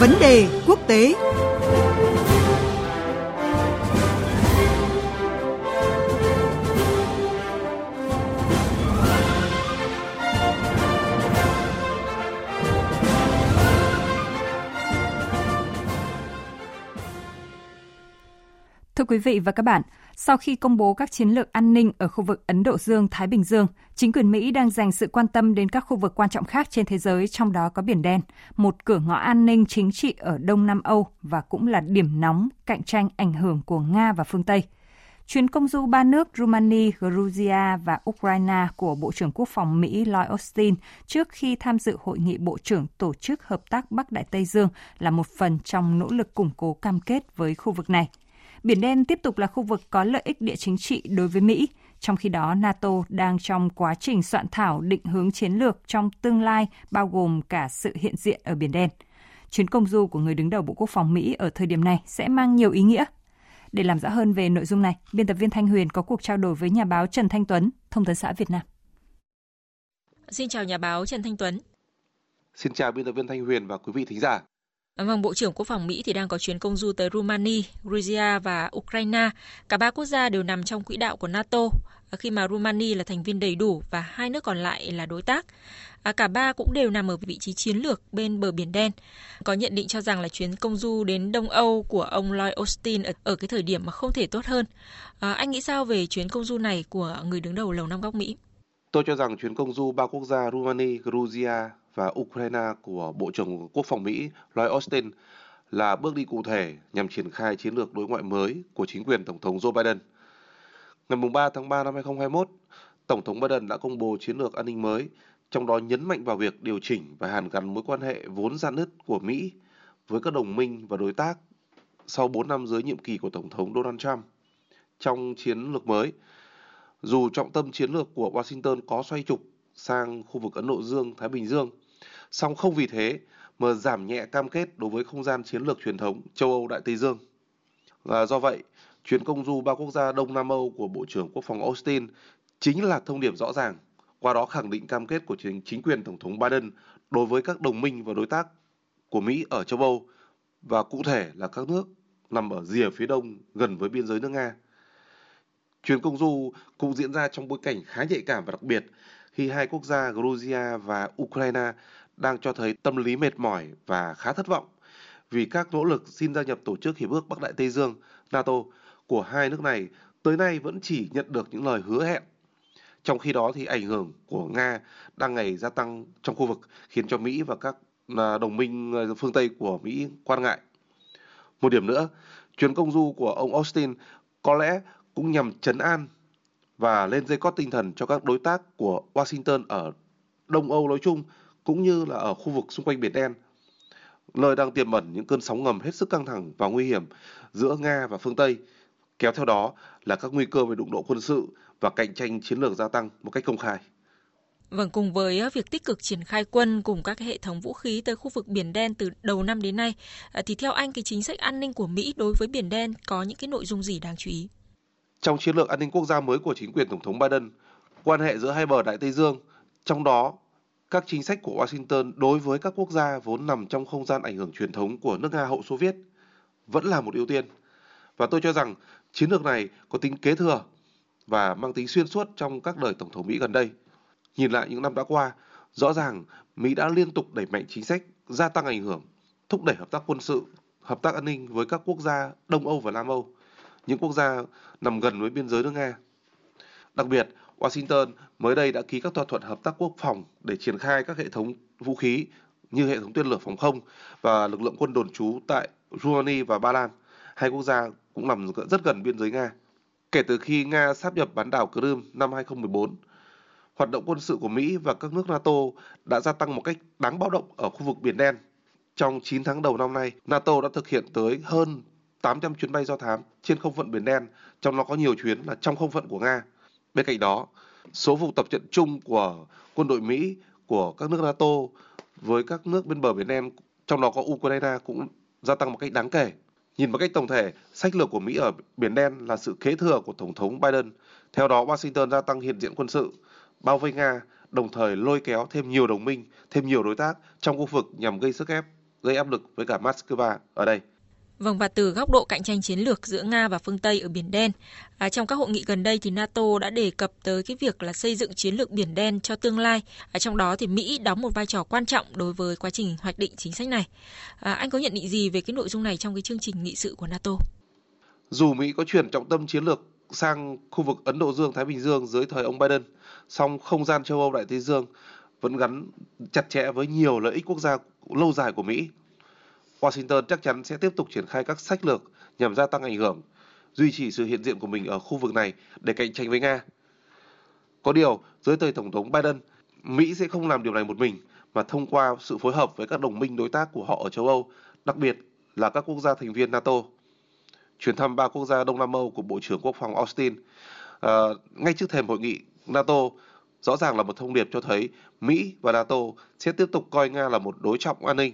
Vấn đề quốc tế. Quý vị và các bạn, sau khi công bố các chiến lược an ninh ở khu vực Ấn Độ Dương-Thái Bình Dương, chính quyền Mỹ đang dành sự quan tâm đến các khu vực quan trọng khác trên thế giới, trong đó có Biển Đen, một cửa ngõ an ninh chính trị ở Đông Nam Âu và cũng là điểm nóng cạnh tranh ảnh hưởng của Nga và phương Tây. Chuyến công du ba nước Romania, Georgia và Ukraine của Bộ trưởng Quốc phòng Mỹ Lloyd Austin trước khi tham dự hội nghị Bộ trưởng Tổ chức Hợp tác Bắc Đại Tây Dương là một phần trong nỗ lực củng cố cam kết với khu vực này. Biển Đen tiếp tục là khu vực có lợi ích địa chính trị đối với Mỹ, trong khi đó NATO đang trong quá trình soạn thảo định hướng chiến lược trong tương lai bao gồm cả sự hiện diện ở Biển Đen. Chuyến công du của người đứng đầu Bộ Quốc phòng Mỹ ở thời điểm này sẽ mang nhiều ý nghĩa. Để làm rõ hơn về nội dung này, biên tập viên Thanh Huyền có cuộc trao đổi với nhà báo Trần Thanh Tuấn, Thông tấn xã Việt Nam. Xin chào nhà báo Trần Thanh Tuấn. Xin chào biên tập viên Thanh Huyền và quý vị thính giả. À, vâng, Bộ trưởng Quốc phòng Mỹ thì đang có chuyến công du tới Romania, Georgia và Ukraine. Cả ba quốc gia đều nằm trong quỹ đạo của NATO, à, khi mà Romania là thành viên đầy đủ và hai nước còn lại là đối tác. À, cả ba cũng đều nằm ở vị trí chiến lược bên bờ Biển Đen. Có nhận định cho rằng là chuyến công du đến Đông Âu của ông Lloyd Austin ở, ở cái thời điểm mà không thể tốt hơn. À, anh nghĩ sao về chuyến công du này của người đứng đầu Lầu Năm Góc Mỹ? Tôi cho rằng chuyến công du ba quốc gia Romania, Georgia và Ukraine của Bộ trưởng Quốc phòng Mỹ Lloyd Austin là bước đi cụ thể nhằm triển khai chiến lược đối ngoại mới của chính quyền Tổng thống Joe Biden. Ngày 3 tháng 3 năm 2021, Tổng thống Biden đã công bố chiến lược an ninh mới, trong đó nhấn mạnh vào việc điều chỉnh và hàn gắn mối quan hệ vốn dạn nứt của Mỹ với các đồng minh và đối tác sau 4 năm dưới nhiệm kỳ của Tổng thống Donald Trump. Trong chiến lược mới, dù trọng tâm chiến lược của Washington có xoay trục sang khu vực Ấn Độ Dương, Thái Bình Dương, song không vì thế mà giảm nhẹ cam kết đối với không gian chiến lược truyền thống châu Âu Đại Tây Dương. Và do vậy, chuyến công du ba quốc gia Đông Nam Âu của Bộ trưởng Quốc phòng Austin chính là thông điệp rõ ràng, qua đó khẳng định cam kết của chính, chính quyền Tổng thống Biden đối với các đồng minh và đối tác của Mỹ ở châu Âu và cụ thể là các nước nằm ở rìa phía đông gần với biên giới nước Nga. Chuyến công du cũng diễn ra trong bối cảnh khá nhạy cảm và đặc biệt khi hai quốc gia Georgia và Ukraine đang cho thấy tâm lý mệt mỏi và khá thất vọng vì các nỗ lực xin gia nhập Tổ chức Hiệp ước Bắc Đại Tây Dương NATO của hai nước này tới nay vẫn chỉ nhận được những lời hứa hẹn. Trong khi đó thì ảnh hưởng của Nga đang ngày gia tăng trong khu vực khiến cho Mỹ và các à, đồng minh à, phương Tây của Mỹ quan ngại. Một điểm nữa, chuyến công du của ông Austin có lẽ cũng nhằm chấn an và lên dây cót tinh thần cho các đối tác của Washington ở Đông Âu nói chung cũng như là ở khu vực xung quanh Biển Đen, nơi đang tiềm ẩn những cơn sóng ngầm hết sức căng thẳng và nguy hiểm giữa Nga và phương Tây, kéo theo đó là các nguy cơ về đụng độ quân sự và cạnh tranh chiến lược gia tăng một cách công khai. Vâng, cùng với việc tích cực triển khai quân cùng các hệ thống vũ khí tới khu vực Biển Đen từ đầu năm đến nay, à, thì theo anh cái chính sách an ninh của Mỹ đối với Biển Đen có những cái nội dung gì đáng chú ý? Trong chiến lược an ninh quốc gia mới của chính quyền Tổng thống Biden, quan hệ giữa hai bờ Đại Tây Dương, trong đó các chính sách của Washington đối với các quốc gia vốn nằm trong không gian ảnh hưởng truyền thống của nước Nga hậu Xô Viết vẫn là một ưu tiên. Và tôi cho rằng chiến lược này có tính kế thừa và mang tính xuyên suốt trong các đời Tổng thống Mỹ gần đây. Nhìn lại những năm đã qua, rõ ràng Mỹ đã liên tục đẩy mạnh chính sách gia tăng ảnh hưởng, thúc đẩy hợp tác quân sự, hợp tác an ninh với các quốc gia Đông Âu và Nam Âu, những quốc gia nằm gần với biên giới nước Nga. Đặc biệt, Washington mới đây đã ký các thỏa thuận hợp tác quốc phòng để triển khai các hệ thống vũ khí như hệ thống tên lửa phòng không và lực lượng quân đồn trú tại Rouhani và Ba Lan. Hai quốc gia cũng nằm rất gần biên giới Nga. Kể từ khi Nga sáp nhập bán đảo Crimea năm 2014, hoạt động quân sự của Mỹ và các nước NATO đã gia tăng một cách đáng báo động ở khu vực Biển Đen. Trong 9 tháng đầu năm nay, NATO đã thực hiện tới hơn 800 chuyến bay do thám trên không phận Biển Đen, trong đó có nhiều chuyến là trong không phận của Nga. Bên cạnh đó, số vụ tập trận chung của quân đội Mỹ, của các nước NATO với các nước bên bờ Biển Đen, trong đó có Ukraine cũng gia tăng một cách đáng kể. Nhìn một cách tổng thể, sách lược của Mỹ ở Biển Đen là sự kế thừa của Tổng thống Biden. Theo đó, Washington gia tăng hiện diện quân sự, bao vây Nga, đồng thời lôi kéo thêm nhiều đồng minh, thêm nhiều đối tác trong khu vực nhằm gây sức ép gây áp lực với cả Moscow ở đây. Vâng và từ góc độ cạnh tranh chiến lược giữa Nga và phương Tây ở Biển Đen, à, trong các hội nghị gần đây thì NATO đã đề cập tới cái việc là xây dựng chiến lược Biển Đen cho tương lai. À, trong đó thì Mỹ đóng một vai trò quan trọng đối với quá trình hoạch định chính sách này. À, anh có nhận định gì về cái nội dung này trong cái chương trình nghị sự của NATO? Dù Mỹ có chuyển trọng tâm chiến lược sang khu vực Ấn Độ Dương Thái Bình Dương dưới thời ông Biden, song không gian châu Âu Đại Tây Dương vẫn gắn chặt chẽ với nhiều lợi ích quốc gia lâu dài của Mỹ Washington chắc chắn sẽ tiếp tục triển khai các sách lược nhằm gia tăng ảnh hưởng, duy trì sự hiện diện của mình ở khu vực này để cạnh tranh với Nga. Có điều, dưới thời Tổng thống Biden, Mỹ sẽ không làm điều này một mình mà thông qua sự phối hợp với các đồng minh đối tác của họ ở châu Âu, đặc biệt là các quốc gia thành viên NATO. Chuyến thăm ba quốc gia Đông Nam Âu của Bộ trưởng Quốc phòng Austin uh, ngay trước thềm hội nghị NATO rõ ràng là một thông điệp cho thấy Mỹ và NATO sẽ tiếp tục coi Nga là một đối trọng an ninh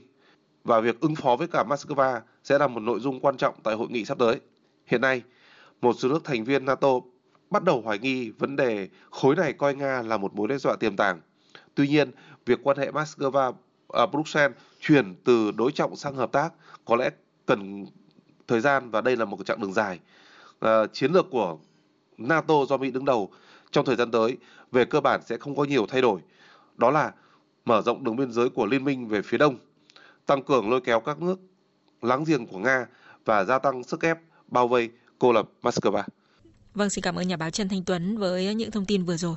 và việc ứng phó với cả Moscow sẽ là một nội dung quan trọng tại hội nghị sắp tới. Hiện nay, một số nước thành viên NATO bắt đầu hoài nghi vấn đề khối này coi Nga là một mối đe dọa tiềm tàng. Tuy nhiên, việc quan hệ Moscow à, Bruxelles chuyển từ đối trọng sang hợp tác có lẽ cần thời gian và đây là một chặng đường dài. À, chiến lược của NATO do Mỹ đứng đầu trong thời gian tới về cơ bản sẽ không có nhiều thay đổi. Đó là mở rộng đường biên giới của liên minh về phía đông tăng cường lôi kéo các nước láng giềng của Nga và gia tăng sức ép bao vây cô lập Moscow. Vâng, xin cảm ơn nhà báo Trần Thanh Tuấn với những thông tin vừa rồi.